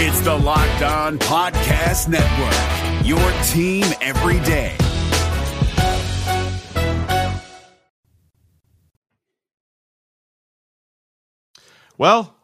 It's the Locked On Podcast Network, your team every day. Well,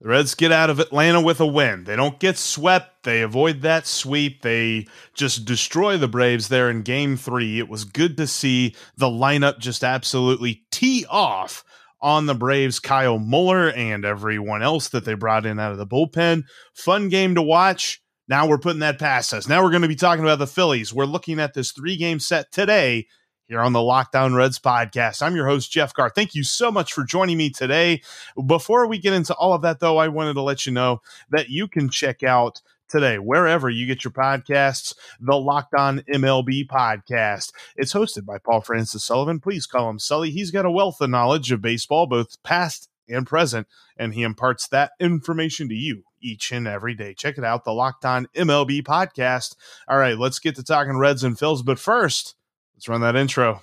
the Reds get out of Atlanta with a win. They don't get swept. They avoid that sweep. They just destroy the Braves there in game three. It was good to see the lineup just absolutely tee off on the Braves, Kyle Muller and everyone else that they brought in out of the bullpen. Fun game to watch. Now we're putting that past us. Now we're going to be talking about the Phillies. We're looking at this three game set today here on the Locked On Reds podcast. I'm your host, Jeff Carr. Thank you so much for joining me today. Before we get into all of that, though, I wanted to let you know that you can check out today, wherever you get your podcasts, the Locked On MLB podcast. It's hosted by Paul Francis Sullivan. Please call him Sully. He's got a wealth of knowledge of baseball, both past and present, and he imparts that information to you each and every day. Check it out, the Locked On MLB podcast. All right, let's get to talking Reds and Phils, but first, let's run that intro.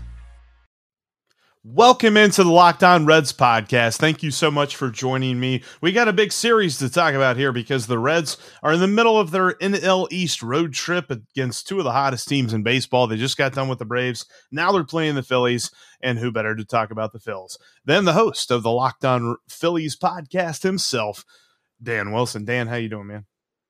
Welcome into the Locked On Reds podcast. Thank you so much for joining me. We got a big series to talk about here because the Reds are in the middle of their NL East road trip against two of the hottest teams in baseball. They just got done with the Braves. Now they're playing the Phillies, and who better to talk about the Phils than the host of the Locked On Phillies podcast himself, Dan Wilson. Dan, how you doing, man?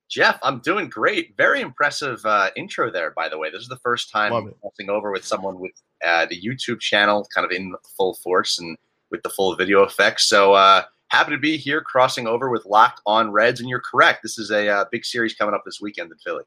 Jeff, I'm doing great. Very impressive uh, intro there, by the way. This is the first time I'm crossing over with someone with uh, the YouTube channel kind of in full force and with the full video effects. So uh, happy to be here crossing over with Locked On Reds. And you're correct. This is a uh, big series coming up this weekend in Philly.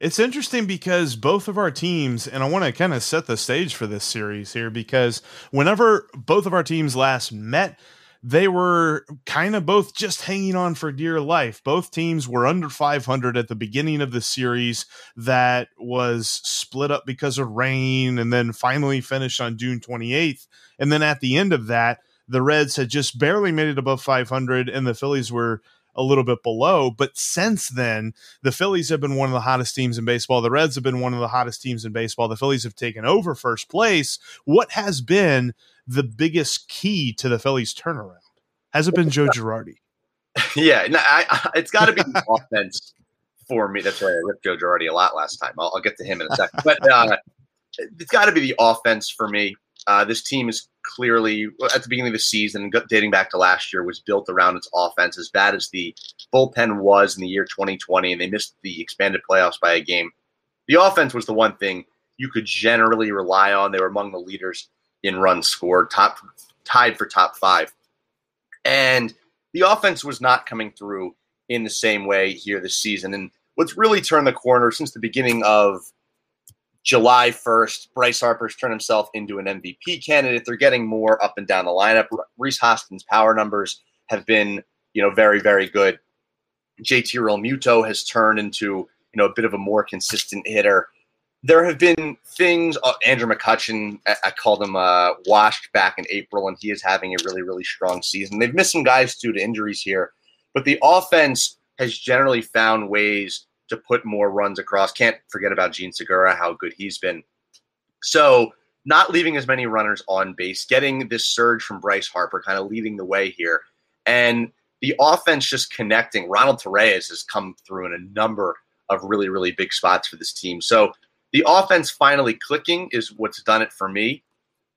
It's interesting because both of our teams, and I want to kind of set the stage for this series here because whenever both of our teams last met, they were kind of both just hanging on for dear life. Both teams were under 500 at the beginning of the series that was split up because of rain and then finally finished on June 28th. And then at the end of that, the Reds had just barely made it above 500 and the Phillies were a little bit below. But since then, the Phillies have been one of the hottest teams in baseball. The Reds have been one of the hottest teams in baseball. The Phillies have taken over first place. What has been the biggest key to the Phillies turnaround? Has it been Joe Girardi? yeah, no, I, I, it's got to be the offense for me. That's why I ripped Joe Girardi a lot last time. I'll, I'll get to him in a second. But uh, it's got to be the offense for me. Uh, this team is clearly at the beginning of the season, dating back to last year, was built around its offense. As bad as the bullpen was in the year 2020, and they missed the expanded playoffs by a game. The offense was the one thing you could generally rely on. They were among the leaders in runs scored, top tied for top five, and the offense was not coming through in the same way here this season. And what's really turned the corner since the beginning of July 1st, Bryce Harper's turned himself into an MVP candidate. They're getting more up and down the lineup. Rhys Hoskins' power numbers have been, you know, very, very good. JT Realmuto has turned into, you know, a bit of a more consistent hitter. There have been things. Uh, Andrew McCutchen, I, I called him uh, washed back in April, and he is having a really, really strong season. They've missed some guys due to injuries here, but the offense has generally found ways to put more runs across. Can't forget about Jean Segura, how good he's been. So, not leaving as many runners on base, getting this surge from Bryce Harper, kind of leading the way here, and the offense just connecting. Ronald Torreyes has come through in a number of really, really big spots for this team. So, the offense finally clicking is what's done it for me.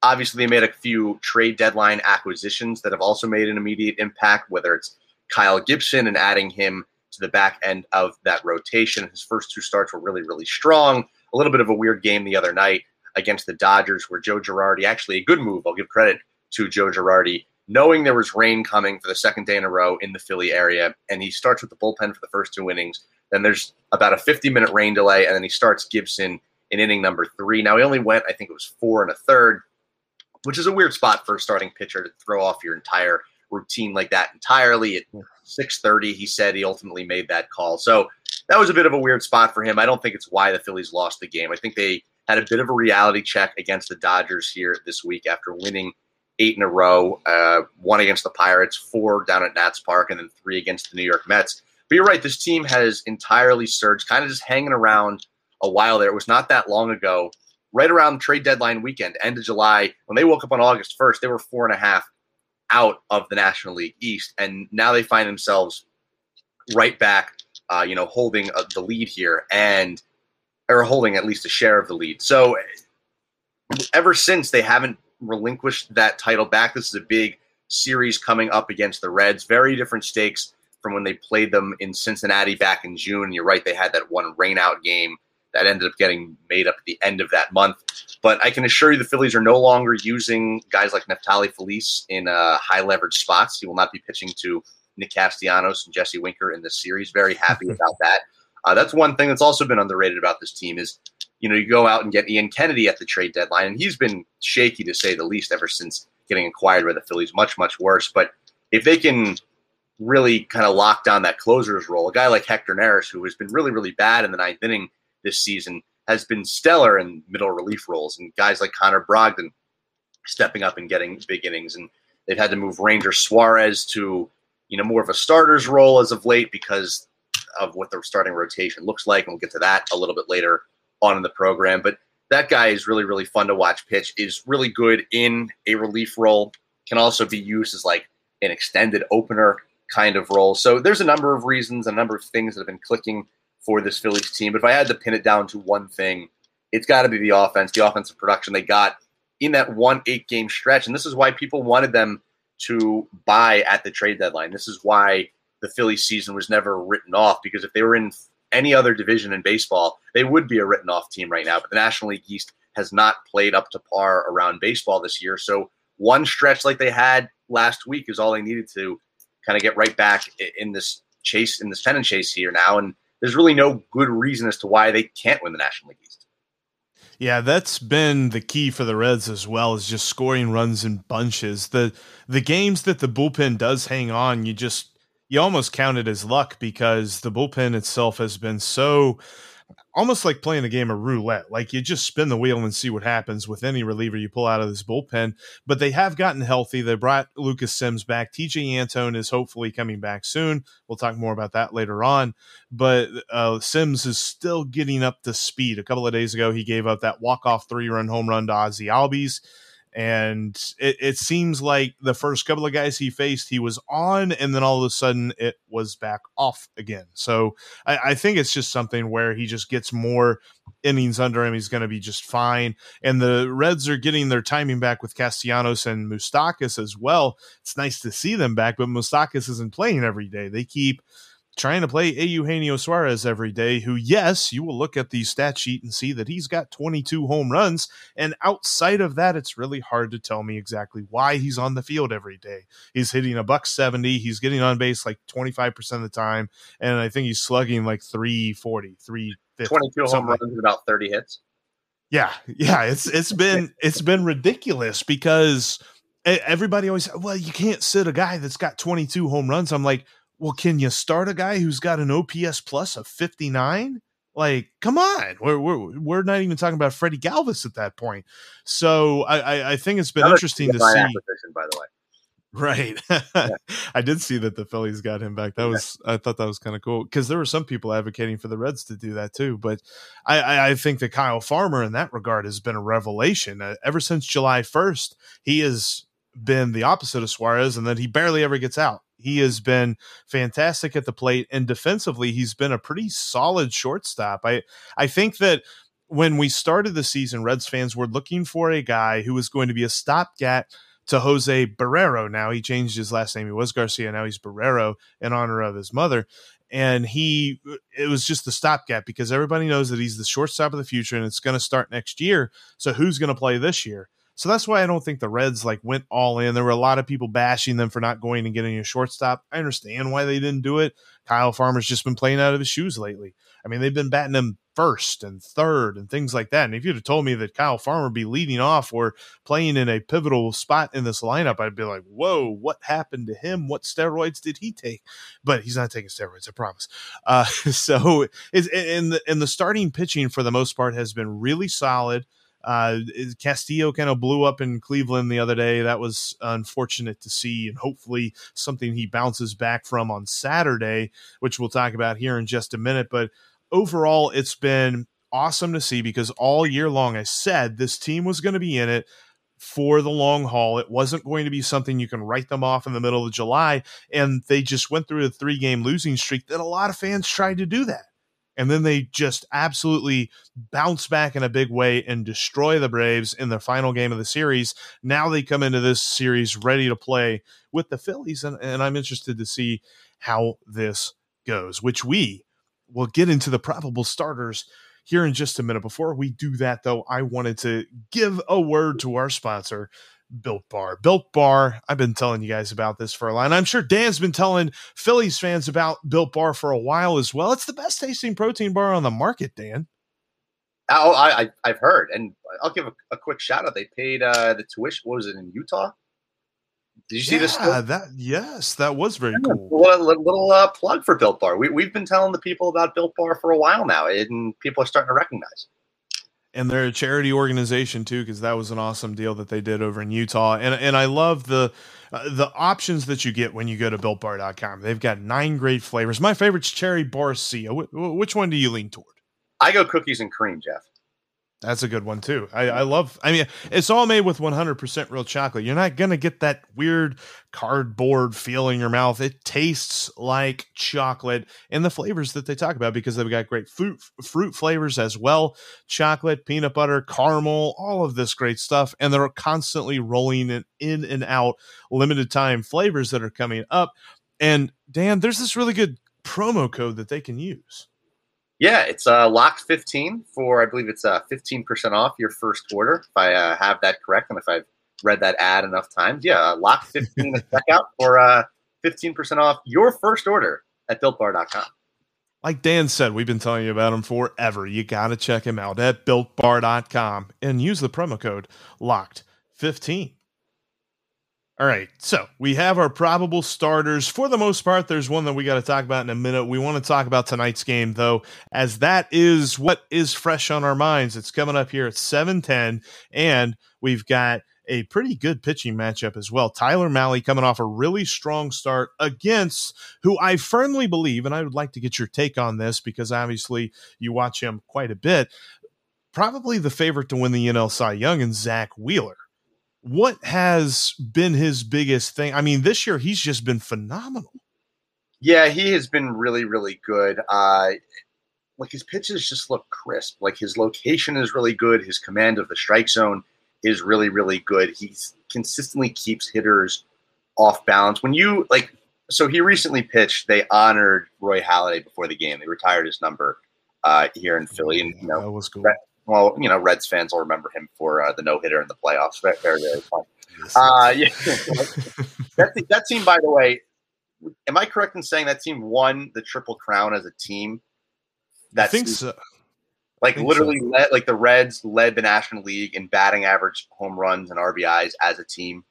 Obviously, they made a few trade deadline acquisitions that have also made an immediate impact, whether it's Kyle Gibson and adding him to the back end of that rotation. His first two starts were really, really strong. A little bit of a weird game the other night against the Dodgers, where Joe Girardi, actually a good move, I'll give credit to Joe Girardi, knowing there was rain coming for the second day in a row in the Philly area. And he starts with the bullpen for the first two innings. Then there's about a 50 minute rain delay, and then he starts Gibson in inning number three. Now, he only went, I think it was four and a third, which is a weird spot for a starting pitcher to throw off your entire routine like that entirely. At 6:30, he said he ultimately made that call. So that was a bit of a weird spot for him. I don't think it's why the Phillies lost the game. I think they had a bit of a reality check against the Dodgers here this week after winning eight in a row, uh, one against the Pirates, four down at Nats Park, and then three against the New York Mets. But you're right, this team has entirely surged, kind of just hanging around a while there. It was not that long ago, right around trade deadline weekend, end of July, when they woke up on August 1st, they were four and a half out of the National League East. And now they find themselves right back, uh, you know, holding uh, the lead here and, or holding at least a share of the lead. So ever since they haven't relinquished that title back, this is a big series coming up against the Reds. Very different stakes from when they played them in Cincinnati back in June. You're right, they had that one rainout game that ended up getting made up at the end of that month. But I can assure you the Phillies are no longer using guys like Neftali Feliz in uh, high leverage spots. He will not be pitching to Nick Castellanos and Jesse Winker in this series. Very happy about that. Uh, that's one thing that's also been underrated about this team is, you know, you go out and get Ian Kennedy at the trade deadline, and he's been shaky to say the least ever since getting acquired by the Phillies. Much, much worse. But if they can really kind of lock down that closer's role, a guy like Hector Neris, who has been really, really bad in the ninth inning this season, has been stellar in middle relief roles, and guys like Connor Brogdon stepping up and getting big innings, and they've had to move Ranger Suarez to you know more of a starter's role as of late because of what the starting rotation looks like, and we'll get to that a little bit later on in the program. But that guy is really really fun to watch pitch. Is really good in a relief role. Can also be used as like an extended opener kind of role. So there's a number of reasons, a number of things that have been clicking for this Phillies team. But if I had to pin it down to one thing, it's got to be the offense, the offensive production they got in that one eight game stretch. And this is why people wanted them to buy at the trade deadline. This is why the Phillies season was never written off because if they were in any other division in baseball, they would be a written off team right now. But the National League East has not played up to par around baseball this year. So one stretch like they had last week is all they needed to kind of get right back in this chase, in this pennant chase here now. And there's really no good reason as to why they can't win the National League East. Yeah, that's been the key for the Reds as well, is just scoring runs in bunches. The the games that the bullpen does hang on, you just you almost count it as luck because the bullpen itself has been so almost like playing a game of roulette. Like you just spin the wheel and see what happens with any reliever you pull out of this bullpen. But they have gotten healthy. They brought Lucas Sims back. Tejay Antone is hopefully coming back soon. We'll talk more about that later on. But uh, Sims is still getting up to speed. A couple of days ago, he gave up that walk off three run home run to Ozzy Albies and it, it, seems like the first couple of guys he faced he was on and then all of a sudden it was back off again. So i, I think it's just something where he just gets more innings under him he's going to be just fine. And the reds are getting their timing back with castellanos and Moustakas as well. It's nice to see them back but Moustakas isn't playing every day. They keep trying to play A Eugenio Suarez every day, who, yes, you will look at the stat sheet and see that he's got 22 home runs. And outside of that, it's really hard to tell me exactly why he's on the field every day. He's hitting a buck 70. He's getting on base like 25% of the time. And I think he's slugging like 340, 350. 22 home runs and about 30 hits. Yeah. Yeah. It's, it's been, it's been ridiculous because everybody always, well, you can't sit a guy that's got 22 home runs. I'm like, well, can you start a guy who's got an OPS plus of 59? Like, come on, we're we're we're not even talking about Freddie Galvis at that point. So I I, I think it's been Another interesting to see. By the way, right? Yeah. I did see that the Phillies got him back. That yeah. was I thought that was kind of cool because there were some people advocating for the Reds to do that too. But I I, I think that Kyle Farmer in that regard has been a revelation. Uh, ever since July first, he has been the opposite of Suarez, and that he barely ever gets out. He has been fantastic at the plate and defensively he's been a pretty solid shortstop. I I think that when we started the season, Reds fans were looking for a guy who was going to be a stopgap to Jose Barrero. Now he changed his last name. He was Garcia. Now he's Barrero in honor of his mother. And he, it was just the stopgap because everybody knows that he's the shortstop of the future and it's going to start next year. So who's going to play this year? So that's why I don't think the Reds like went all in. There were a lot of people bashing them for not going and getting a shortstop. I understand why they didn't do it. Kyle Farmer's just been playing out of his shoes lately. I mean, they've been batting him first and third and things like that. And if you'd have told me that Kyle Farmer would be leading off or playing in a pivotal spot in this lineup, I'd be like, whoa, what happened to him? What steroids did he take? But he's not taking steroids, I promise. Uh, so it's in the in the starting pitching for the most part has been really solid. Uh, Castillo kind of blew up in Cleveland the other day. That was unfortunate to see, and hopefully something he bounces back from on Saturday, which we'll talk about here in just a minute. But overall, it's been awesome to see because all year long I said this team was going to be in it for the long haul. It wasn't going to be something you can write them off in the middle of July. And they just went through a three game losing streak that a lot of fans tried to do that. And then they just absolutely bounce back in a big way and destroy the Braves in the final game of the series. Now they come into this series ready to play with the Phillies. And, and I'm interested to see how this goes, which we we'll get into the probable starters here in just a minute. Before we do that, though, I wanted to give a word to our sponsor, Built Bar. Built Bar, I've been telling you guys about this for a while. And I'm sure Dan's been telling Phillies fans about Built Bar for a while as well. It's the best tasting protein bar on the market, Dan. Oh, I, I have heard, and I'll give a, a, quick shout out. They paid uh, the tuition. What was it in Utah? Did you see this? Yeah, that yes, that was very yeah, cool. A little, little uh, plug for Built Bar. We, we've been telling the people about Built Bar for a while now, and people are starting to recognize. And they're a charity organization too, because that was an awesome deal that they did over in Utah. And and I love the uh, the options that you get when you go to BuiltBar.com. They've got nine great flavors. My favorite's cherry barcia. Wh- which one do you lean toward? I go cookies and cream, Jeff. That's a good one too. I, I, love. I mean, it's all made with 100% real chocolate. You're not gonna get that weird cardboard feel in your mouth. It tastes like chocolate, and the flavors that they talk about because they've got great fruit fruit flavors as well, chocolate, peanut butter, caramel, all of this great stuff, and they're constantly rolling it in and out limited time flavors that are coming up. And Dan, there's this really good promo code that they can use. Yeah, it's uh, locked 15 for, I believe it's uh, 15% off your first order, if I uh, have that correct and if I've read that ad enough times. Yeah, uh, locked 15 at checkout for uh, 15% off your first order at builtbar.com. Like Dan said, we've been telling you about him forever. You got to check him out at builtbar.com and use the promo code LOCKED15. All right, so we have our probable starters. For the most part, there's one that we got to talk about in a minute. We want to talk about tonight's game, though, as that is what is fresh on our minds. It's coming up here at 7:10, and we've got a pretty good pitching matchup as well. Tyler Mahle coming off a really strong start against who I firmly believe, and I would like to get your take on this because obviously you watch him quite a bit. Probably the favorite to win the NL Cy Young and Zach Wheeler what has been his biggest thing? I mean, this year he's just been phenomenal. Yeah, he has been really, really good. Uh, like his pitches just look crisp. Like his location is really good. His command of the strike zone is really, really good. He consistently keeps hitters off balance. When you like, so he recently pitched. They honored Roy Halladay before the game. They retired his number uh, here in Philly, and you know, that was cool well, you know, Reds fans will remember him for uh, the no hitter in the playoffs. Very, very, very fun. Uh, yeah, that, that team, by the way, am I correct in saying that team won the triple crown as a team? That I think so. Like literally, so. led, like the Reds led the National League in batting average, home runs, and RBIs as a team.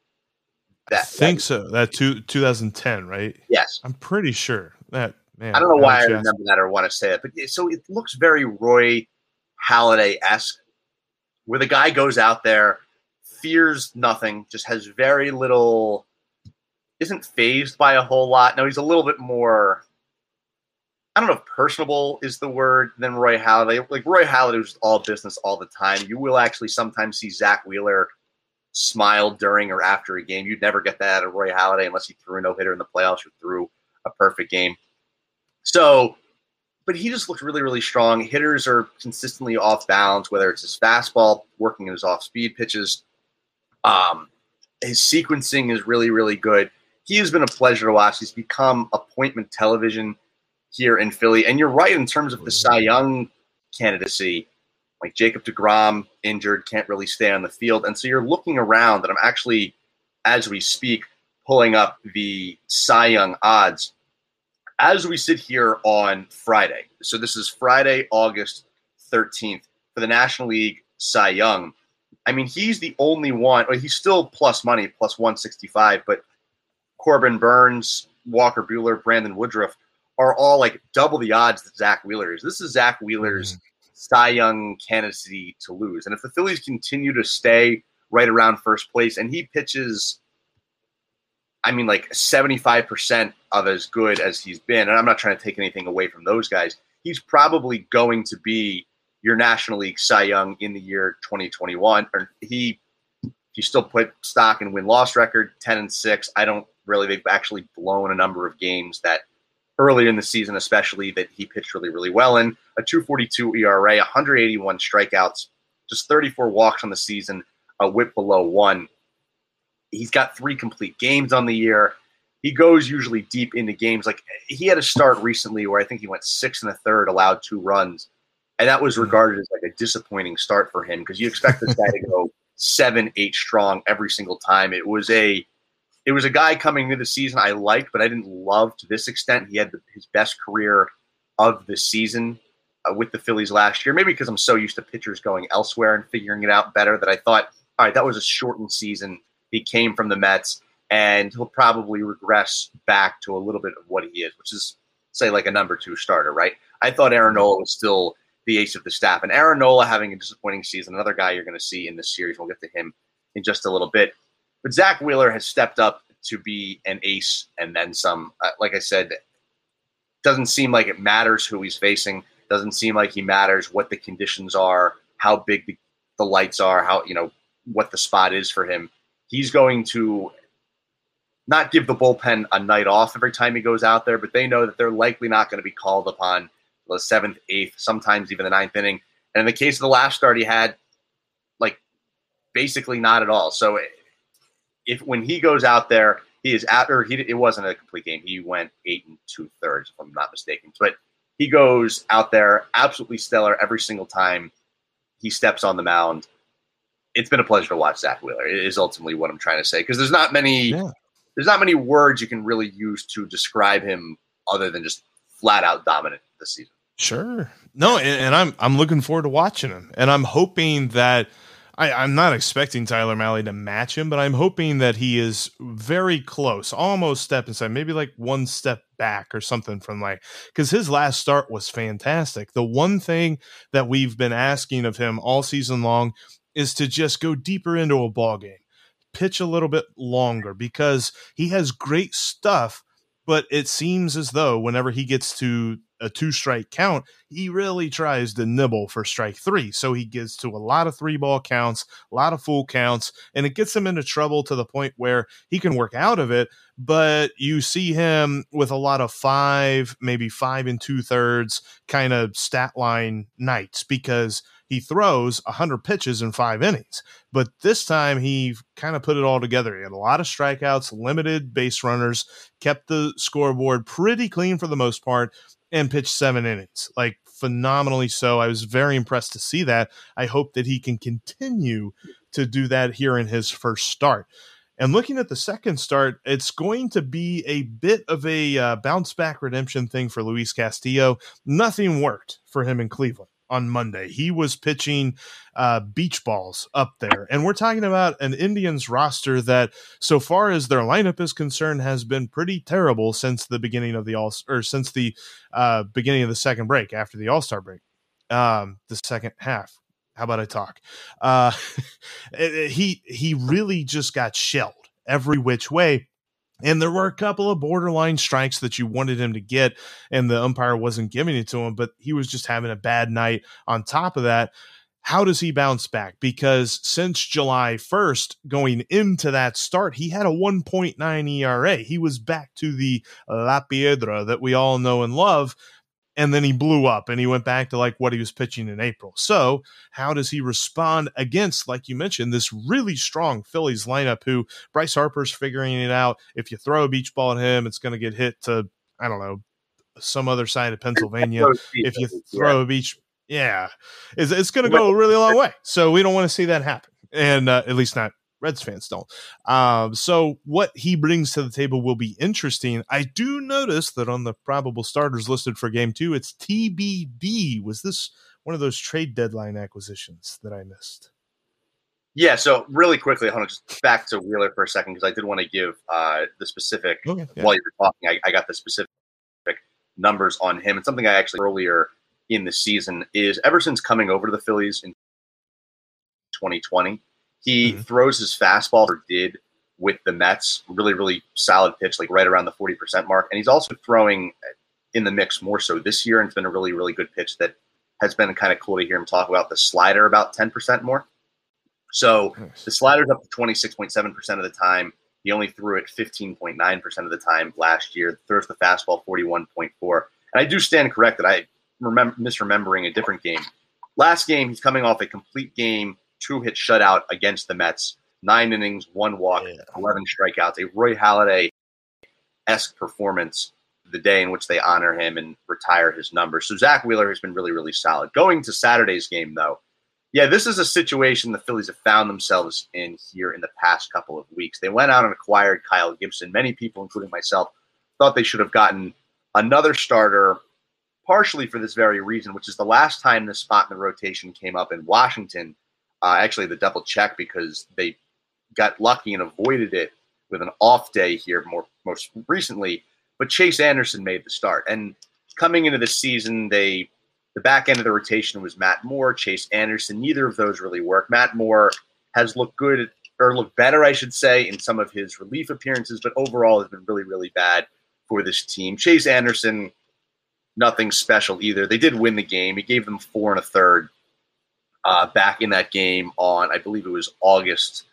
That, I think that, so. That two, 2010, right? Yes, I'm pretty sure that. Man, I don't know why I remember that or want to say it, but so it looks very Roy Halladay esque, where the guy goes out there, fears nothing, just has very little, isn't phased by a whole lot. No, he's a little bit more. I don't know if personable is the word than Roy Halladay. Like Roy Halladay was all business all the time. You will actually sometimes see Zach Wheeler smile during or after a game. You'd never get that out of Roy Halladay unless he threw a no hitter in the playoffs or threw a perfect game. So but he just looked really, really strong. Hitters are consistently off balance, whether it's his fastball, working his off speed pitches. Um, his sequencing is really, really good. He has been a pleasure to watch. He's become appointment television here in Philly. And you're right in terms of the Cy Young candidacy. Like Jacob DeGrom injured, can't really stay on the field. And so you're looking around, and I'm actually, as we speak, pulling up the Cy Young odds as we sit here on Friday, so this is Friday, August 13th for the National League Cy Young. I mean, he's the only one. He's still plus money, plus 165, but Corbin Burnes, Walker Buehler, Brandon Woodruff are all like double the odds that Zach Wheeler is. This is Zach Wheeler's mm-hmm. Cy Young candidacy to lose. And if the Phillies continue to stay right around first place and he pitches, I mean, like 75% of as good as he's been, and I'm not trying to take anything away from those guys, he's probably going to be your National League Cy Young in the year 2021. Or he, he still put stock in win loss record 10 and 6. I don't really, they've actually blown a number of games that earlier in the season, especially that he pitched really, really well in. A 242 ERA, 181 strikeouts, just 34 walks on the season, a whip below one. He's got three complete games on the year. He goes usually deep into games. Like he had a start recently where I think he went six and a third, allowed two runs. And that was hmm. regarded as like a disappointing start for him because you expect this guy to go seven, eight strong every single time. It was a it was a guy coming into the season I liked, but I didn't love to this extent. He had the, his best career of the season uh, with the Phillies last year. Maybe because I'm so used to pitchers going elsewhere and figuring it out better that I thought, all right, that was a shortened season. He came from the Mets, and he'll probably regress back to a little bit of what he is, which is say like a number two starter, right? I thought Aaron Nola was still the ace of the staff, and Aaron Nola having a disappointing season, another guy you're going to see in this series. We'll get to him in just a little bit. But Zach Wheeler has stepped up to be an ace and then some. Uh, like I said, doesn't seem like it matters who he's facing. Doesn't seem like he matters what the conditions are, how big the, the lights are, how you know what the spot is for him. He's going to not give the bullpen a night off every time he goes out there, but they know that they're likely not going to be called upon the seventh, eighth, sometimes even the ninth inning. And in the case of the last start, he had like basically not at all. So if when he goes out there, he is out, or he, it wasn't a complete game. He went eight and two thirds, if I'm not mistaken. But he goes out there absolutely stellar every single time he steps on the mound. It's been a pleasure to watch Zach Wheeler. It is ultimately what I'm trying to say because there's not many yeah. there's not many words you can really use to describe him other than just flat out dominant this season. Sure. No, and, and I'm I'm looking forward to watching him, and I'm hoping that I, am not expecting Tyler Mahle to match him, but I'm hoping that he is very close, almost step inside, maybe like one step back or something from like because his last start was fantastic. The one thing that we've been asking of him all season long is to just go deeper into a ball game, pitch a little bit longer because he has great stuff, but it seems as though whenever he gets to a two strike count, he really tries to nibble for strike three. So he gets to a lot of three ball counts, a lot of full counts, and it gets him into trouble to the point where he can work out of it. But you see him with a lot of five, maybe five and two thirds kind of stat line nights because he throws 100 pitches in five innings. But this time he kind of put it all together. He had a lot of strikeouts, limited base runners, kept the scoreboard pretty clean for the most part, and pitched seven innings. Like phenomenally so. I was very impressed to see that. I hope that he can continue to do that here in his first start. And looking at the second start, it's going to be a bit of a uh, bounce back redemption thing for Luis Castillo. Nothing worked for him in Cleveland on Monday. He was pitching uh, beach balls up there. And we're talking about an Indians roster that, so far as their lineup is concerned, has been pretty terrible since the beginning of the all or since the uh, beginning of the second break after the All Star break, um, the second half. How about I talk? Uh, he he really just got shelled every which way and there were a couple of borderline strikes that you wanted him to get, and the umpire wasn't giving it to him, but he was just having a bad night. On top of that, how does he bounce back? Because since July 1st, going into that start, he had a 1.9 ERA. He was back to the La Piedra that we all know and love and then he blew up and he went back to like what he was pitching in April. So, how does he respond against, like you mentioned, this really strong Phillies lineup who Bryce Harper's figuring it out? If you throw a beach ball at him, it's going to get hit to, I don't know, some other side of Pennsylvania. if you throw a beach, yeah, it's, it's going to go a really long way. So, we don't want to see that happen. And uh, at least not Reds fans don't. Um, so what he brings to the table will be interesting. I do notice that on the probable starters listed for game two, it's TBD. Was this one of those trade deadline acquisitions that I missed. Yeah, so really quickly, I want to just back to Wheeler for a second because I did want to give uh, the specific Okay, yeah. while you were talking. I, I got the specific numbers on him, and something I actually earlier in the season is ever since coming over to the Phillies in 2020, he Mhm. throws his fastball or did with the Mets, really really solid pitch, like right around the 40% mark, and he's also throwing in the mix more so this year, and it's been a really really good pitch that has been kind of cool to hear him talk about the slider about 10% more. So Nice. the slider's up to 26.7% of the time. He only threw it 15.9% of the time last year. Throws the fastball 41.4. And I do stand corrected. I remember misremembering a different game. Last game, he's coming off a complete game, two hit shutout against the Mets. Nine innings, one walk, Yeah. 11 strikeouts. A Roy Halladay esque performance the day in which they honor him and retire his number. So Zach Wheeler has been really, really solid. Going to Saturday's game, though, yeah, this is a situation the Phillies have found themselves in here in the past couple of weeks. They went out and acquired Kyle Gibson. Many people, including myself, thought they should have gotten another starter, partially for this very reason, which is the last time this spot in the rotation came up in Washington. Uh, actually, the double check because they got lucky and avoided it with an off day here more most recently. But Chase Anderson made the start, and coming into the season, they the back end of the rotation was Matt Moore, Chase Anderson. Neither of those really worked. Matt Moore has looked good or looked better, I should say, in some of his relief appearances, but overall has been really, really bad for this team. Chase Anderson, nothing special either. They did win the game. He gave them four and a third uh, back in that game on, I believe it was August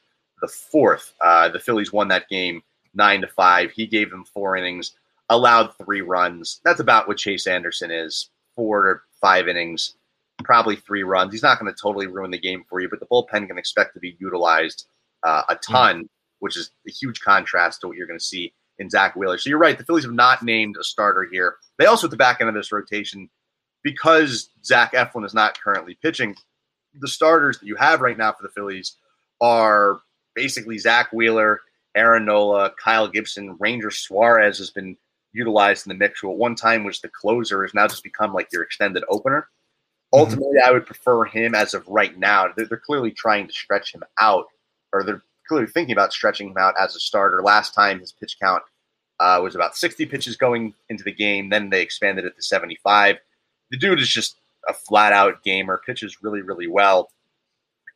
the fourth. Uh, the Phillies won that game nine to five. He gave them four innings, allowed three runs. That's about what Chase Anderson is. Four or five innings, probably three runs. He's not going to totally ruin the game for you, but the bullpen can expect to be utilized uh, a ton, which is a huge contrast to what you're going to see in Zach Wheeler. So you're right. The Phillies have not named a starter here. They also, at the back end of this rotation, because Zach Eflin is not currently pitching, the starters that you have right now for the Phillies are basically Zach Wheeler, Aaron Nola, Kyle Gibson, Ranger Suarez has been utilized in the mix, who at one time was the closer, has now just become like your extended opener. Ultimately, I would prefer him as of right now. They're, they're clearly trying to stretch him out, or they're clearly thinking about stretching him out as a starter. Last time his pitch count uh, was about 60 pitches going into the game. Then they expanded it to 75. The dude is just a flat out gamer, pitches really, really well,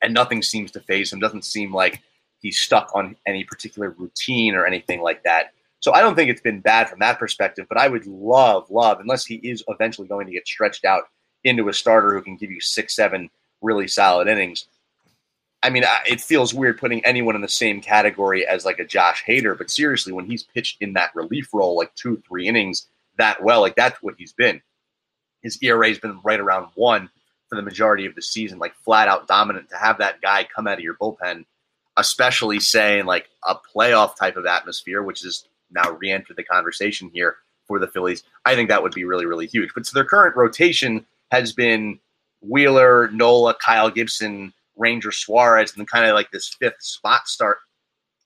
and nothing seems to phase him. Doesn't seem like he's stuck on any particular routine or anything like that. So I don't think it's been bad from that perspective, but I would love, love, unless he is eventually going to get stretched out into a starter who can give you six, seven really solid innings. I mean, it feels weird putting anyone in the same category as like a Josh Hader, but seriously, when he's pitched in that relief role, like two, three innings that well, like that's what he's been. His ERA has been right around one for the majority of the season, like flat out dominant. To have that guy come out of your bullpen, especially say in like a playoff type of atmosphere, which is now re-entered the conversation here for the Phillies, I think that would be really, really huge. But so their current rotation has been Wheeler, Nola, Kyle Gibson, Ranger Suarez, and kind of like this fifth spot start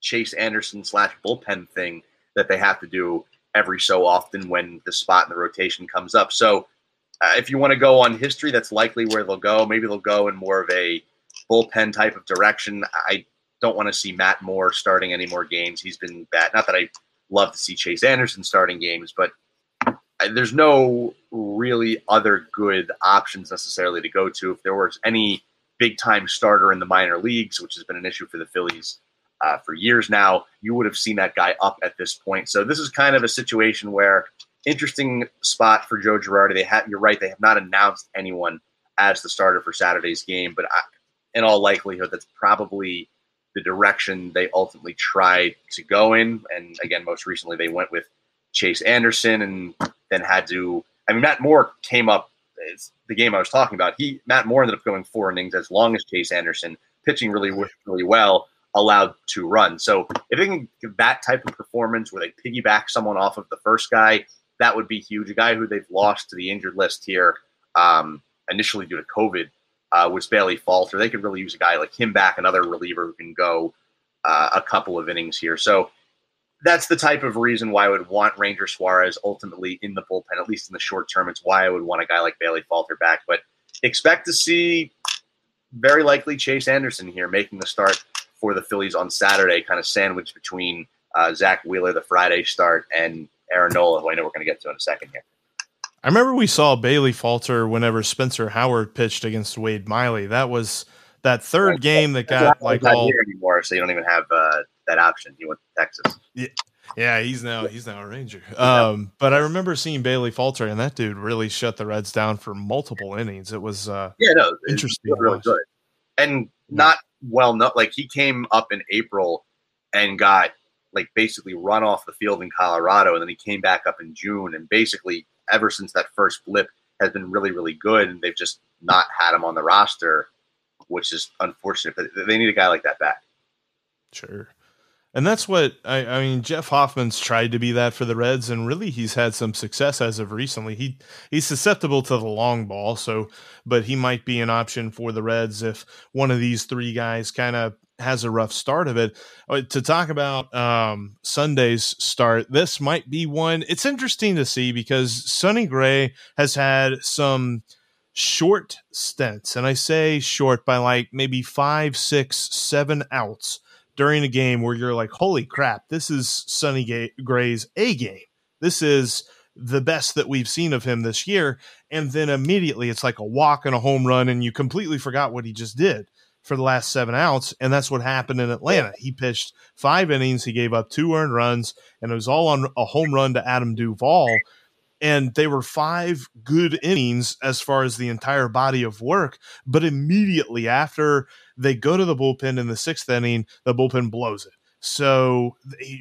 Chase Anderson slash bullpen thing that they have to do every so often when the spot in the rotation comes up. So uh, if you want to go on history, that's likely where they'll go. Maybe they'll go in more of a bullpen type of direction. I don't want to see Matt Moore starting any more games. He's been bad. Not that I love to see Chase Anderson starting games, but there's no really other good options necessarily to go to. If there was any big time starter in the minor leagues, which has been an issue for the Phillies uh, for years now, you would have seen that guy up at this point. So this is kind of a situation where interesting spot for Joe Girardi. They have, you're right, they have not announced anyone as the starter for Saturday's game, but I, in all likelihood, that's probably the direction they ultimately tried to go in. And again, most recently they went with Chase Anderson and then had to. I mean, Matt Moore came up. It's the game I was talking about. He Matt Moore ended up going four innings as long as Chase Anderson pitching really really well, allowed two runs. So if they can give that type of performance where they piggyback someone off of the first guy, that would be huge. A guy who they've lost to the injured list here um, initially due to COVID uh, was Bailey Falter. They could really use a guy like him back, another reliever who can go uh, a couple of innings here. So that's the type of reason why I would want Ranger Suarez ultimately in the bullpen, at least in the short term. It's why I would want a guy like Bailey Falter back. But expect to see very likely Chase Anderson here making the start for the Phillies on Saturday, kind of sandwiched between uh, Zack Wheeler, the Friday start, and Aaron Nola, who I know we're going to get to in a second here. I remember we saw Bailey falter whenever Spencer Howard pitched against Wade Miley. That was that third game that got like all here anymore, so you don't even have uh, that option. He went to Texas. Yeah, yeah, he's now he's now a Ranger. Um, but I remember seeing Bailey falter, and that dude really shut the Reds down for multiple innings. It was uh, yeah, no, interesting, really good, and not well. Not like he came up in April and got like basically run off the field in Colorado, and then he came back up in June, and basically ever since that first blip has been really, really good, and they've just not had him on the roster, which is unfortunate. But they need a guy like that back. Sure. And that's what I, I, mean. Jeff Hoffman's tried to be that for the Reds, and really he's had some success as of recently. He he's susceptible to the long ball, so but he might be an option for the Reds if one of these three guys kind of has a rough start of it. Uh, to talk about um, Sunday's start, this might be one. It's interesting to see because Sonny Gray has had some short stints, and I say short by like maybe five, six, seven outs during a game where you're like, holy crap, this is Sonny Gray's A game. This is the best that we've seen of him this year. And then immediately it's like a walk and a home run, and you completely forgot what he just did for the last seven outs. And that's what happened in Atlanta. He pitched five innings, he gave up two earned runs, and it was all on a home run to Adam Duvall. And they were five good innings as far as the entire body of work. But immediately after they go to the bullpen in the sixth inning, the bullpen blows it. So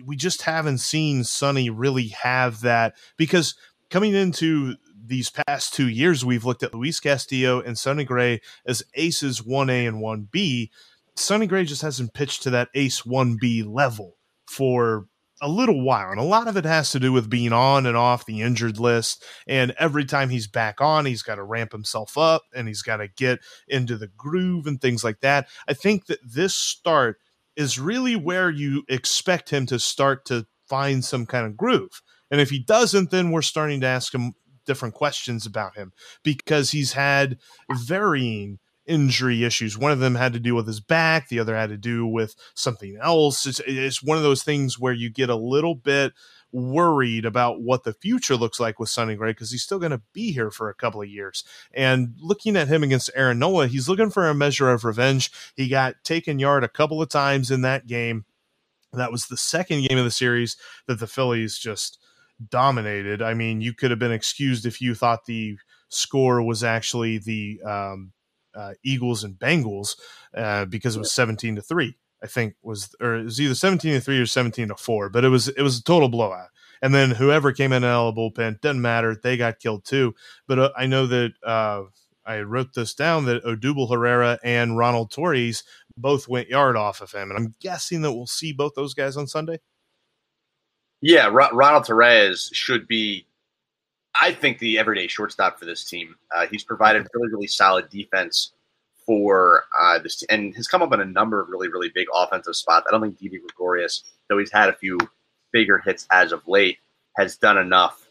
we just haven't seen Sonny really have that because coming into these past two years, we've looked at Luis Castillo and Sonny Gray as aces 1A and 1B. Sonny Gray just hasn't pitched to that ace 1B level for a little while. And a lot of it has to do with being on and off the injured list. And every time he's back on, he's got to ramp himself up and he's got to get into the groove and things like that. I think that this start is really where you expect him to start to find some kind of groove. And if he doesn't, then we're starting to ask him different questions about him because he's had varying injury issues. One of them had to do with his back, the other had to do with something else. It's, it's one of those things where you get a little bit worried about what the future looks like with Sonny Gray because he's still going to be here for a couple of years. And looking at him against Aaron Nola, he's looking for a measure of revenge. He got taken yard a couple of times in that game. That was the second game of the series that the Phillies just dominated. I mean, you could have been excused if you thought the score was actually the um, uh, Eagles and Bengals uh, because it was 17 to 3. I think was or it was either 17 to 3 or 17 to 4, but it was it was a total blowout. And then whoever came in out of the bullpen doesn't matter; they got killed too. But uh, I know that uh, I wrote this down that Odubel Herrera and Ronald Torreyes both went yard off of him, and I'm guessing that we'll see both those guys on Sunday. Yeah, R- Ronald Torreyes should be, I think, the everyday shortstop for this team. Uh, he's provided really, really solid defense for uh, this, and has come up in a number of really, really big offensive spots. I don't think Didi Gregorius, though he's had a few bigger hits as of late, has done enough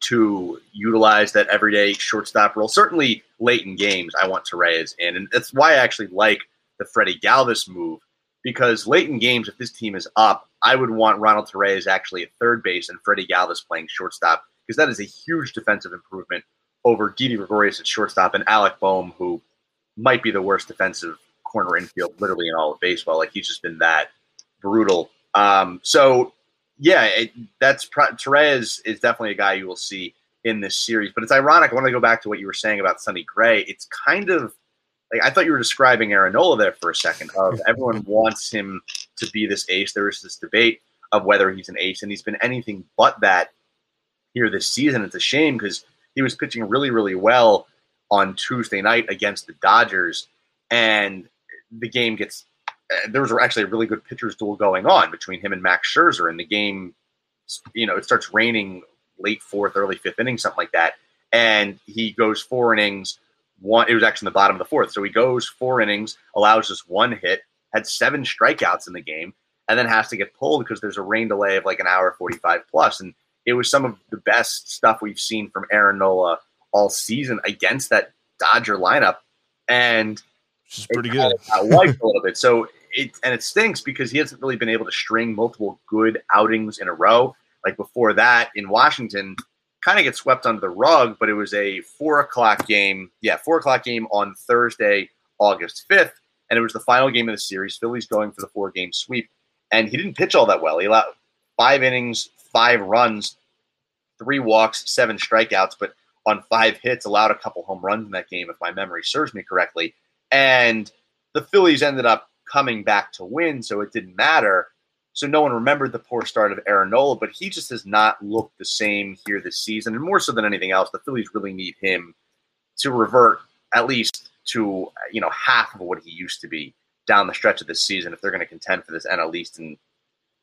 to utilize that everyday shortstop role. Certainly late in games, I want Torreyes in, and that's why I actually like the Freddie Galvis move because late in games, if this team is up, I would want Ronald Torreyes actually at third base and Freddie Galvis playing shortstop because that is a huge defensive improvement over Didi Gregorius at shortstop and Alec Bohm, who might be the worst defensive corner infield literally in all of baseball. Like he's just been that brutal. Um, so yeah, it, that's Torreyes is definitely a guy you will see in this series. But it's ironic. I want to go back to what you were saying about Sonny Gray. It's kind of like I thought you were describing Aaron Nola there for a second. Of everyone wants him to be this ace. There is this debate of whether he's an ace, and he's been anything but that here this season. It's a shame because he was pitching really, really well on Tuesday night against the Dodgers, and the game gets. Uh, there was actually a really good pitchers duel going on between him and Max Scherzer, and the game, you know, it starts raining late fourth, early fifth inning, something like that, and he goes four innings one. It was actually in the bottom of the fourth. So he goes four innings, allows just one hit, had seven strikeouts in the game, and then has to get pulled because there's a rain delay of like an hour 45 plus. And it was some of the best stuff we've seen from Aaron Nola all season against that Dodger lineup, and is pretty good. I like a little bit. So it and it stinks because he hasn't really been able to string multiple good outings in a row. Like before that in Washington, kind of get swept under the rug, but it was a four o'clock game. Yeah, four o'clock game on Thursday, August 5th. And it was the final game of the series. Phillies going for the four game sweep. And he didn't pitch all that well. He allowed five innings, five runs, three walks, seven strikeouts, but on five hits, allowed a couple home runs in that game, if my memory serves me correctly. And the Phillies ended up coming back to win, so it didn't matter. So no one remembered the poor start of Aaron Nola, but he just has not looked the same here this season. And more so than anything else, the Phillies really need him to revert at least to you know half of what he used to be down the stretch of this season if they're going to contend for this NL East and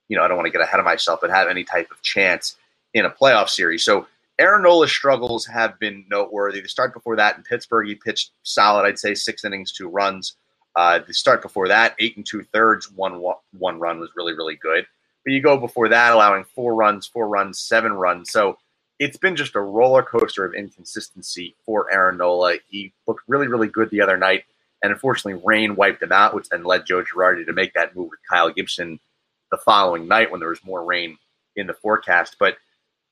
you know I don't want to get ahead of myself, but have any type of chance in a playoff series. So Aaron Nola's struggles have been noteworthy. The start before that in Pittsburgh, he pitched solid, I'd say six innings, two runs. Uh, the start before that, eight and two thirds, one one run was really really good. But you go before that, allowing four runs, four runs, seven runs. So it's been just a roller coaster of inconsistency for Aaron Nola. He looked really really good the other night, and unfortunately, rain wiped him out, which then led Joe Girardi to make that move with Kyle Gibson the following night when there was more rain in the forecast. But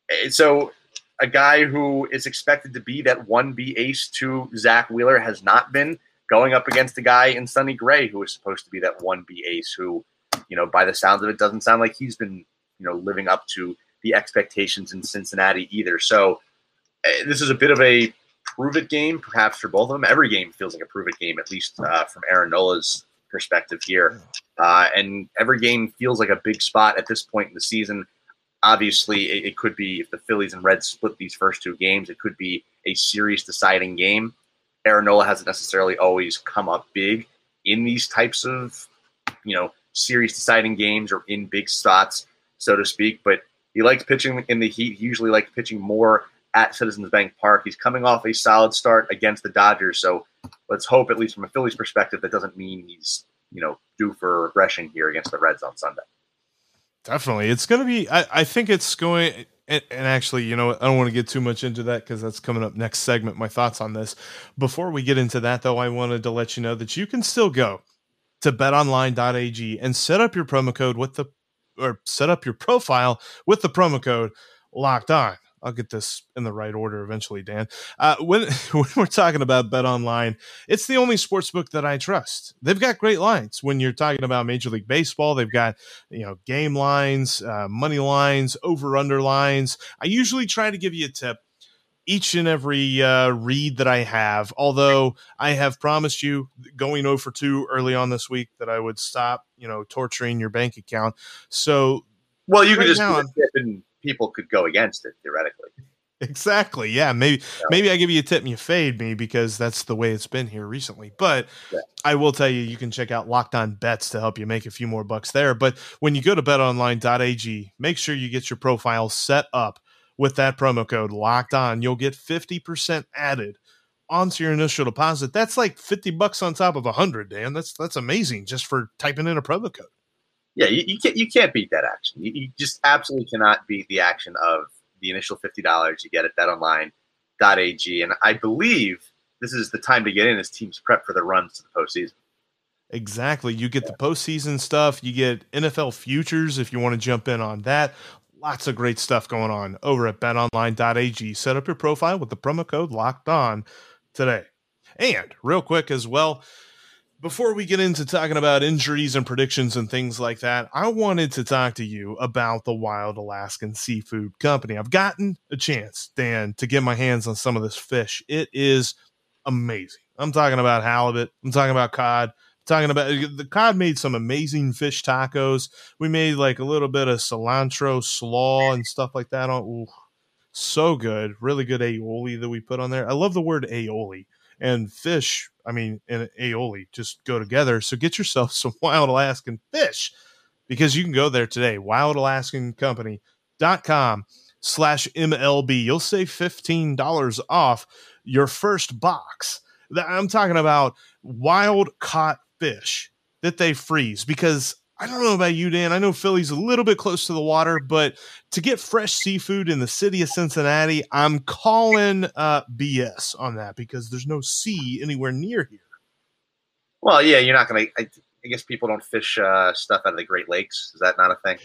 eh, so a guy who is expected to be that 1B ace to Zach Wheeler has not been going up against a guy in Sonny Gray who is supposed to be that 1B ace who, you know, by the sounds of it, doesn't sound like he's been, you know, living up to the expectations in Cincinnati either. So uh, this is a bit of a prove it game, perhaps for both of them. Every game feels like a prove it game, at least uh, from Aaron Nola's perspective here. Uh, and every game feels like a big spot at this point in the season. Obviously, it, it could be if the Phillies and Reds split these first two games, it could be a series deciding game. Aaron Nola hasn't necessarily always come up big in these types of, you know, series deciding games or in big spots, so to speak. But he likes pitching in the heat. He usually likes pitching more at Citizens Bank Park. He's coming off a solid start against the Dodgers. So let's hope, at least from a Phillies perspective, that doesn't mean he's, you know, due for regression here against the Reds on Sunday. Definitely. It's going to be, I, I think it's going, and, and, actually, you know, I don't want to get too much into that because that's coming up next segment. My thoughts on this. Before we get into that, though, I wanted to let you know that you can still go to betonline.ag and set up your promo code with the or set up your profile with the promo code locked on. I'll get this in the right order eventually, Dan. Uh, when when we're talking about Bet Online, it's the only sports book that I trust. They've got great lines. When you're talking about Major League Baseball, they've got you know game lines, uh, money lines, over under lines. I usually try to give you a tip each and every uh, read that I have. Although I have promised you going over two early on this week that I would stop, you know, torturing your bank account. So, well, you right could just now, and people could go against it theoretically. Exactly. Yeah. Maybe yeah. maybe I give you a tip and you fade me because that's the way it's been here recently. But yeah. I will tell you, you can check out Locked On Bets to help you make a few more bucks there. But when you go to betonline.ag, make sure you get your profile set up with that promo code Locked On. You'll get fifty percent added onto your initial deposit. That's like fifty bucks on top of a hundred. Dan, that's that's amazing just for typing in a promo code yeah, you, you, can't you can't beat that action. You, you, just absolutely cannot beat the action of the initial fifty dollars you get at BetOnline.ag, and I believe this is the time to get in as teams prep for the runs to the postseason. Exactly. You get yeah. the postseason stuff. You get NFL futures if you want to jump in on that. Lots of great stuff going on over at betonline.ag. Set up your profile with the promo code locked on today. And real quick as well, before we get into talking about injuries and predictions and things like that, I wanted to talk to you about the Wild Alaskan Seafood Company. I've gotten a chance, Dan, to get my hands on some of this fish. It is amazing. I'm talking about halibut. I'm talking about cod. I'm talking about the cod made some amazing fish tacos. We made like a little bit of cilantro slaw and stuff like that. Oh, on ooh, so good, really good aioli that we put on there. I love the word aioli and fish, I mean, and aioli just go together. So get yourself some wild Alaskan fish because you can go there today, wildalaskancompany.com slash MLB. You'll save $15 off your first box. I'm talking about wild caught fish that they freeze because I don't know about you, Dan. I know Philly's a little bit close to the water, but to get fresh seafood in the city of Cincinnati, I'm calling uh, BS on that because there's no sea anywhere near here. Well, yeah, you're not going to. I guess people don't fish uh, stuff out of the Great Lakes. Is that not a thing?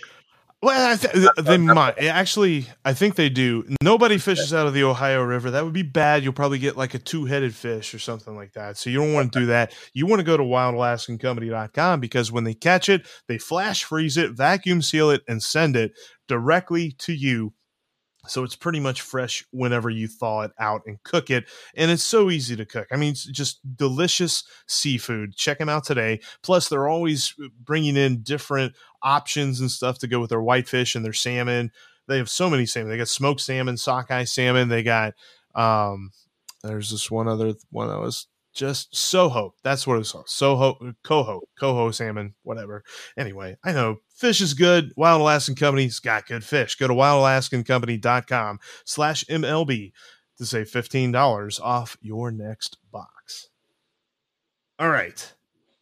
Well, th- they might actually. I think they do. Nobody fishes out of the Ohio River. That would be bad. You'll probably get like a two-headed fish or something like that. So you don't want to do that. You want to go to wildalaskancompany.com because when they catch it, they flash freeze it, vacuum seal it, and send it directly to you so it's pretty much fresh whenever you thaw it out and cook it. And it's so easy to cook. I mean, it's just delicious seafood. Check them out today. Plus, they're always bringing in different options and stuff to go with their whitefish and their salmon. They have so many salmon. They got smoked salmon, sockeye salmon. They got, um, there's this one other one that was just Soho. That's what it's called. Soho, Coho, Coho salmon, whatever. Anyway, I know fish is good. Wild Alaskan Company's got good fish. Go to wildalaskancompany.com slash MLB to save $15 off your next box. All right.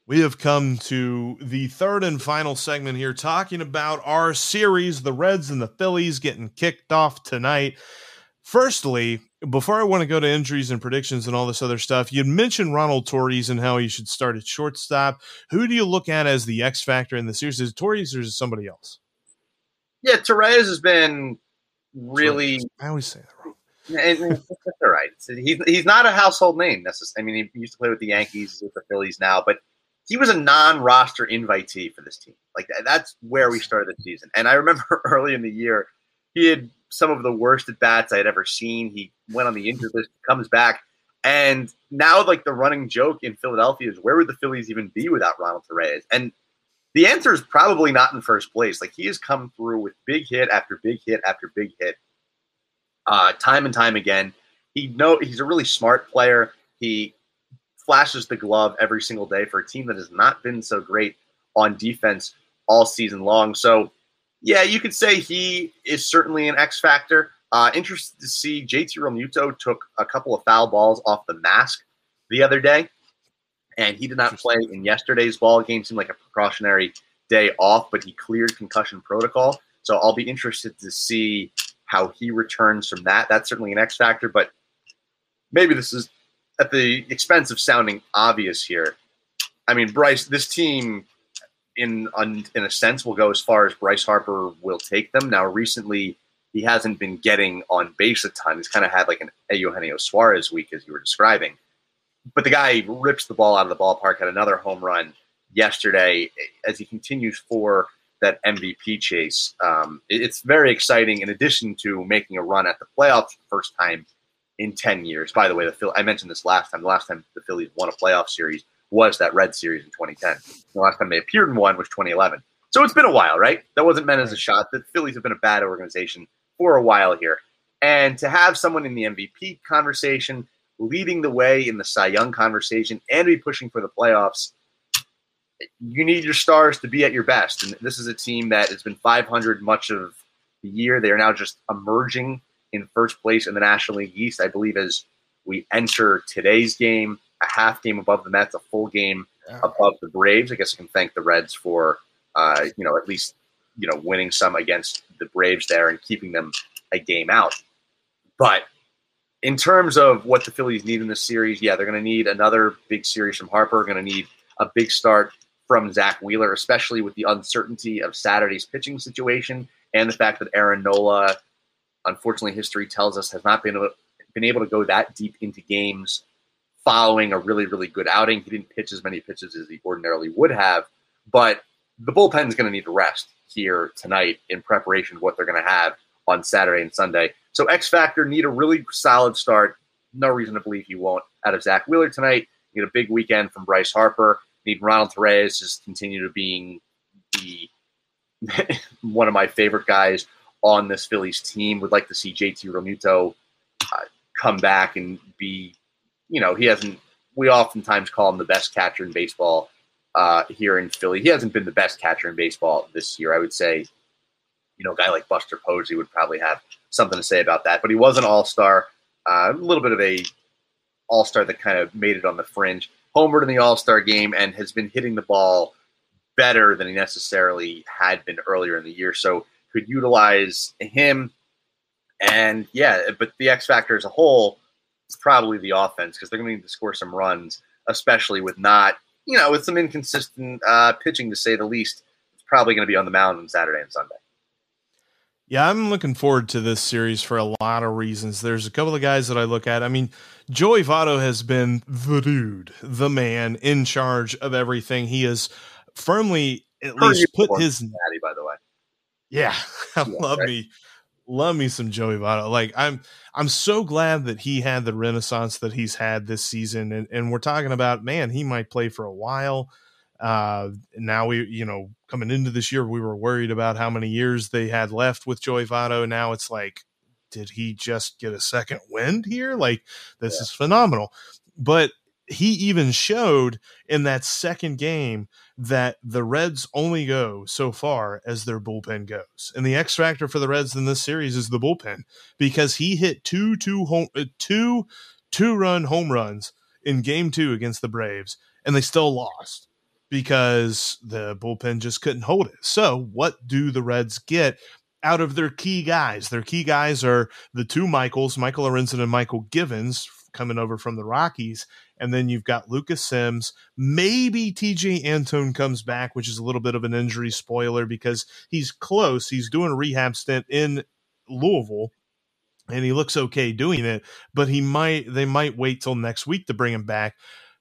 We have come to the third and final segment here, talking about our series, the Reds and the Phillies getting kicked off tonight. Firstly, before I want to go to injuries and predictions and all this other stuff, you mentioned Ronald Torreyes and how he should start at shortstop. Who do you look at as the X factor in the series? Is Torreyes or is it somebody else? Yeah, Torreyes has been really. I always say that wrong. And, all right. He's, he's not a household name necessarily. I mean, he used to play with the Yankees, with the Phillies now, but he was a non-roster invitee for this team. Like that's where we started the season. And I remember early in the year, he had some of the worst at bats I had ever seen. He went on the injured list, comes back, and now like the running joke in Philadelphia is where would the Phillies even be without Ronald Torreyes? And the answer is probably not in first place. Like he has come through with big hit after big hit after big hit, uh, time and time again. He know he's a really smart player. He flashes the glove every single day for a team that has not been so great on defense all season long. So yeah, you could say he is certainly an X factor. Uh, interested to see JT Realmuto took a couple of foul balls off the mask the other day, and he did not play in yesterday's ball game. Seemed like a precautionary day off, but he cleared concussion protocol. So I'll be interested to see how he returns from that. That's certainly an X factor, but maybe this is at the expense of sounding obvious here. I mean, Bryce, this team in in a sense will go as far as Bryce Harper will take them. Now, recently he hasn't been getting on base a ton. He's kind of had like an Eugenio Suarez week, as you were describing. But the guy rips the ball out of the ballpark. Had another home run yesterday as he continues for that MVP chase. Um, it's very exciting. In addition to making a run at the playoffs for the first time in ten years. By the way, the Phil- I mentioned this last time. The last time the Phillies won a playoff series was that Red Series in 2010. The last time they appeared in one was 2011. So it's been a while, right? That wasn't meant as a shot. The Phillies have been a bad organization for a while here. And to have someone in the MVP conversation, leading the way in the Cy Young conversation, and be pushing for the playoffs, you need your stars to be at your best. And this is a team that has been 500 much of the year. They are now just emerging in first place in the National League East, I believe, as we enter today's game a half game above the Mets, a full game yeah. above the Braves. I guess I can thank the Reds for, uh, you know, at least you know winning some against the Braves there and keeping them a game out. But in terms of what the Phillies need in this series, yeah, they're going to need another big series from Harper. Going to need a big start from Zach Wheeler, especially with the uncertainty of Saturday's pitching situation and the fact that Aaron Nola, unfortunately, history tells us has not been able, been able to go that deep into games following a really, really good outing. He didn't pitch as many pitches as he ordinarily would have, but the bullpen is going to need to rest here tonight in preparation of what they're going to have on Saturday and Sunday. So X Factor need a really solid start. No reason to believe he won't out of Zach Wheeler tonight. Need a big weekend from Bryce Harper. Need Ronald Torreyes just continue to being the one of my favorite guys on this Phillies team. Would like to see JT Realmuto uh, come back and be you know, he hasn't. We oftentimes call him the best catcher in baseball uh, here in Philly. He hasn't been the best catcher in baseball this year. I would say, you know, a guy like Buster Posey would probably have something to say about that. But he was an All Star, uh, a little bit of a All Star that kind of made it on the fringe. Homered in the All Star game and has been hitting the ball better than he necessarily had been earlier in the year. So could utilize him. And yeah, but the X factor as a whole probably the offense because they're going to need to score some runs, especially with not, you know, with some inconsistent uh, pitching to say the least. It's probably going to be on the mound on Saturday and Sunday. Yeah, I'm looking forward to this series for a lot of reasons. There's a couple of guys that I look at. I mean, Joey Votto has been the dude, the man in charge of everything. He has firmly at least put his natty, by the way. Yeah, I yeah, love right? me, love me some Joey Votto. Like I'm, I'm so glad that he had the renaissance that he's had this season, and and we're talking about man, he might play for a while. Uh, now we, you know, coming into this year, we were worried about how many years they had left with Joey Votto. Now it's like, did he just get a second wind here? Like, this yeah. is phenomenal. But he even showed in that second game that the Reds only go so far as their bullpen goes. And the X factor for the Reds in this series is the bullpen because he hit two two home uh, two two run home runs in game 2 against the Braves and they still lost because the bullpen just couldn't hold it. So, what do the Reds get out of their key guys? Their key guys are the two Michaels, Michael Lorenzen and Mychal Givens, coming over from the Rockies. And then you've got Lucas Sims. Maybe Tejay Antone comes back, which is a little bit of an injury spoiler because he's close. He's doing a rehab stint in Louisville and he looks okay doing it, but he might they might wait till next week to bring him back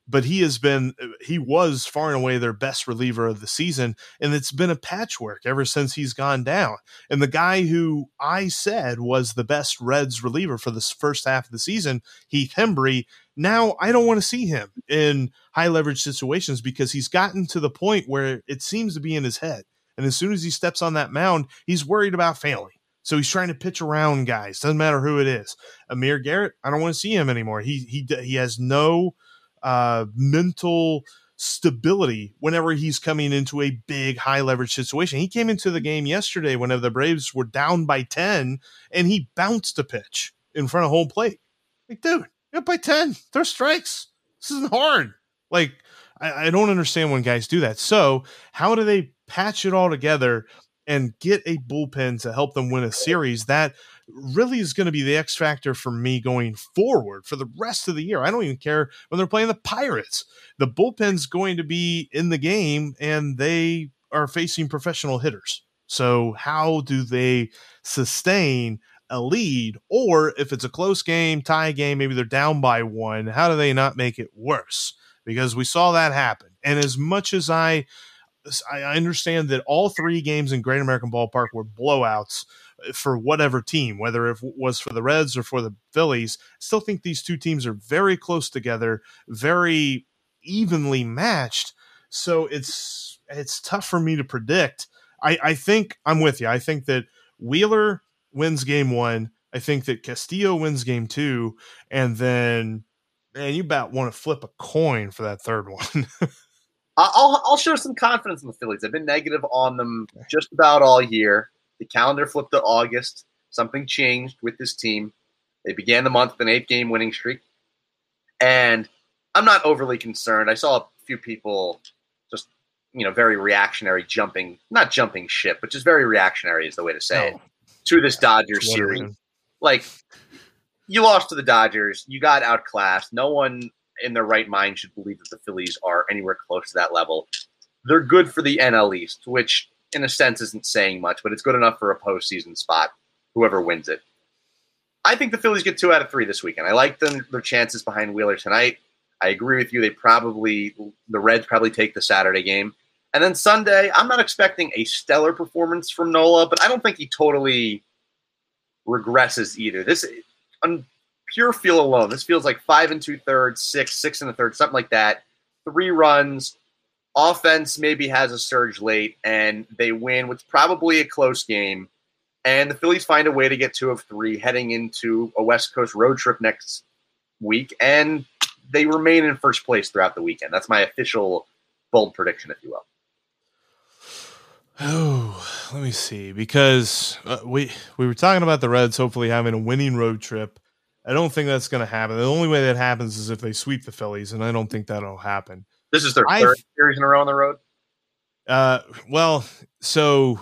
but he has been he was far and away their best reliever of the season and it's been a patchwork ever since he's gone down and the guy who i said was the best reds reliever for this first half of the season heath hembree now i don't want to see him in high leverage situations because he's gotten to the point where it seems to be in his head and as soon as he steps on that mound he's worried about failing so he's trying to pitch around guys. Doesn't matter who it is. Amir Garrett, I don't want to see him anymore. He he he has no uh, mental stability whenever he's coming into a big high leverage situation. He came into the game yesterday whenever the Braves were down by 10 and he bounced a pitch in front of home plate. Like, dude, you're up by 10. There's strikes. This isn't hard. Like, I, I don't understand when guys do that. So, how do they patch it all together and get a bullpen to help them win a series? That really is going to be the X factor for me going forward for the rest of the year. I don't even care when they're playing the Pirates. The bullpen's going to be in the game and they are facing professional hitters. So, how do they sustain a lead? Or if it's a close game, tie game, maybe they're down by one, how do they not make it worse? Because we saw that happen. And as much as I I understand that all three games in Great American Ballpark were blowouts uh, for whatever team, whether it was for the Reds or for the Phillies. Still think these two teams are very close together, very evenly matched. So it's it's tough for me to predict. I, I think I'm with you. I think that Wheeler wins game one. I think that Castillo wins game two, and then man, you about want to flip a coin for that third one. I'll I'll show some confidence in the Phillies. I've been negative on them just about all year. The calendar flipped to August. Something changed with this team. They began the month with an eight game winning streak. And I'm not overly concerned. I saw a few people just, you know, very reactionary jumping, not jumping ship, but just very reactionary is the way to say no. it, to this Dodgers series. Like, you lost to the Dodgers. You got outclassed. No one in their right mind should believe that the Phillies are anywhere close to that level. They're good for the NL East, which in a sense isn't saying much, but it's good enough for a postseason spot, whoever wins it. I think the Phillies get two out of three this weekend. I like them, their chances behind Wheeler tonight. I agree with you. They probably, the Reds probably take the Saturday game. And then Sunday, I'm not expecting a stellar performance from Nola, but I don't think he totally regresses either. This, on pure feel alone, this feels like five and two thirds, six, six and a third, something like that. Three runs, offense maybe has a surge late and they win what's probably a close game. And the Phillies find a way to get two of three heading into a West Coast road trip next week. And they remain in first place throughout the weekend. That's my official bold prediction, if you will. Oh, let me see. Because uh, we we were talking about the Reds hopefully having a winning road trip. I don't think that's going to happen. The only way that happens is if they sweep the Phillies, and I don't think that'll happen. This is their third series in a row on the road. Uh, well, so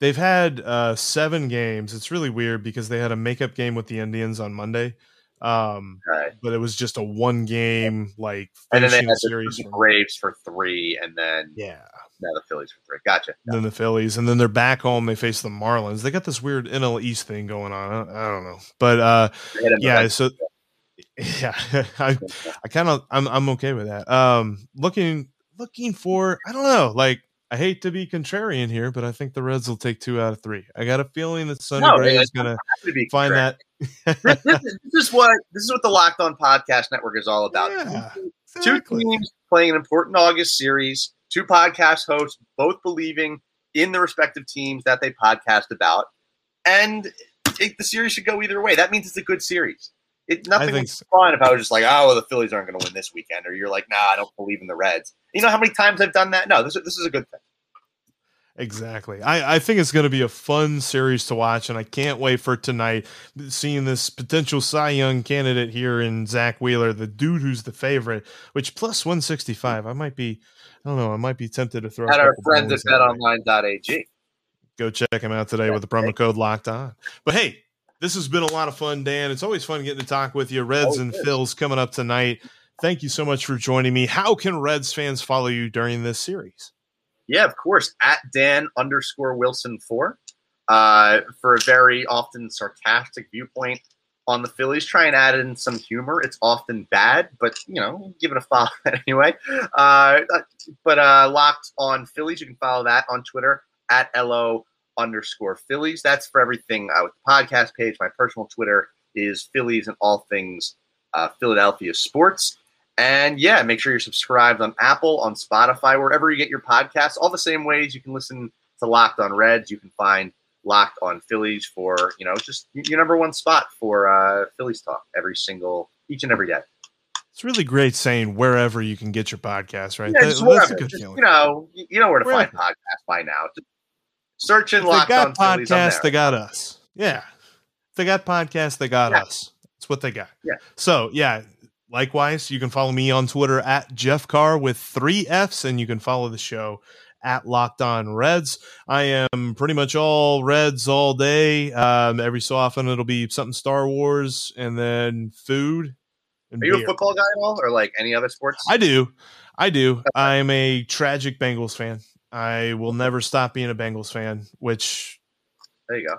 they've had uh, seven games. It's really weird because they had a makeup game with the Indians on Monday. Um, but it was just a one game like And then they had series. the Braves for three, and then yeah. Now the Phillies for three. Gotcha. And then the Phillies, and then they're back home. They face the Marlins. They got this weird NL East thing going on. I don't, know, but uh, They hit him yeah. So yeah, I. I kind of I'm I'm okay with that. Um, looking looking for I don't know. Like I hate to be contrarian here, but I think the Reds will take two out of three. I got a feeling that Sonny No, Gray is gonna be find that. this, this is, this is what this is what the Locked On Podcast Network is all about. Yeah, Two exactly. teams playing an important August series. Two podcast hosts, both believing in the respective teams that they podcast about, and it, the series should go either way. That means it's a good series. It nothing would so. fun if I was just like, oh, well, the Phillies aren't going to win this weekend, or you're like, nah, I don't believe in the Reds. You know how many times I've done that? No, this this is a good thing. Exactly. I, I think it's going to be a fun series to watch, and I can't wait for tonight. Seeing this potential Cy Young candidate here in Zach Wheeler, the dude who's the favorite, which plus 165. I might be, I don't know, I might be tempted to throw At our friends at dollars that way. BetOnline.ag. Go check him out today with the promo code locked on. But hey, this has been a lot of fun, Dan. It's always fun getting to talk with you. Reds Oh, and good. Phils coming up tonight. Thank you so much for joining me. How can Reds fans follow you during this series? Yeah, of course. At Dan underscore Wilson four, uh, for a very often sarcastic viewpoint on the Phillies. Try and add in some humor. It's often bad, but you know, give it a follow anyway. Uh, but uh, locked on Phillies, you can follow that on Twitter at lo underscore Phillies. That's for everything uh, with the podcast page. My personal Twitter is Phillies and all things uh, Philadelphia sports. And yeah, make sure you're subscribed on Apple, on Spotify, wherever you get your podcasts. All the same ways you can listen to Locked on Reds. You can find Locked on Phillies for, you know, just your number one spot for uh, Phillies talk every single, each and every day. It's really great saying wherever you can get your podcast, right? Yeah, That- that's a good Just, feeling. you know, you know where to Wherever. find podcasts by now. Just search they Locked on got Phillies. I'm podcasts, there. they got us. Yeah. If they got podcasts, they got Yeah. us. That's what they got. Yeah. So, yeah, likewise, you can follow me on Twitter at Jeff Carr with three F's, and you can follow the show at Locked On Reds. I am pretty much all Reds all day. Um, every so often, it'll be something Star Wars and then food. And Are you a football guy at all, or like any other sports? I do. I do. I'm a tragic Bengals fan. I will never stop being a Bengals fan, which there you go.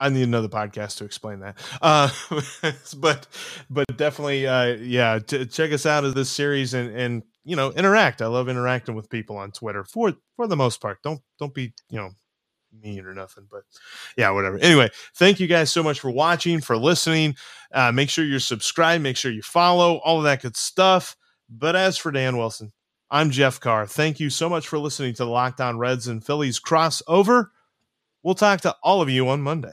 I need another podcast to explain that. Uh, but but definitely, uh, yeah. T- check us out of this series and and you know interact. I love interacting with people on Twitter for for the most part. Don't don't be you know mean or nothing. But yeah, whatever. Anyway, thank you guys so much for watching, for listening. Uh, make sure you're subscribed. Make sure you follow all of that good stuff. But as for Dan Wilson, I'm Jeff Carr. Thank you so much for listening to the Locked On Reds and Phillies crossover. We'll talk to all of you on Monday.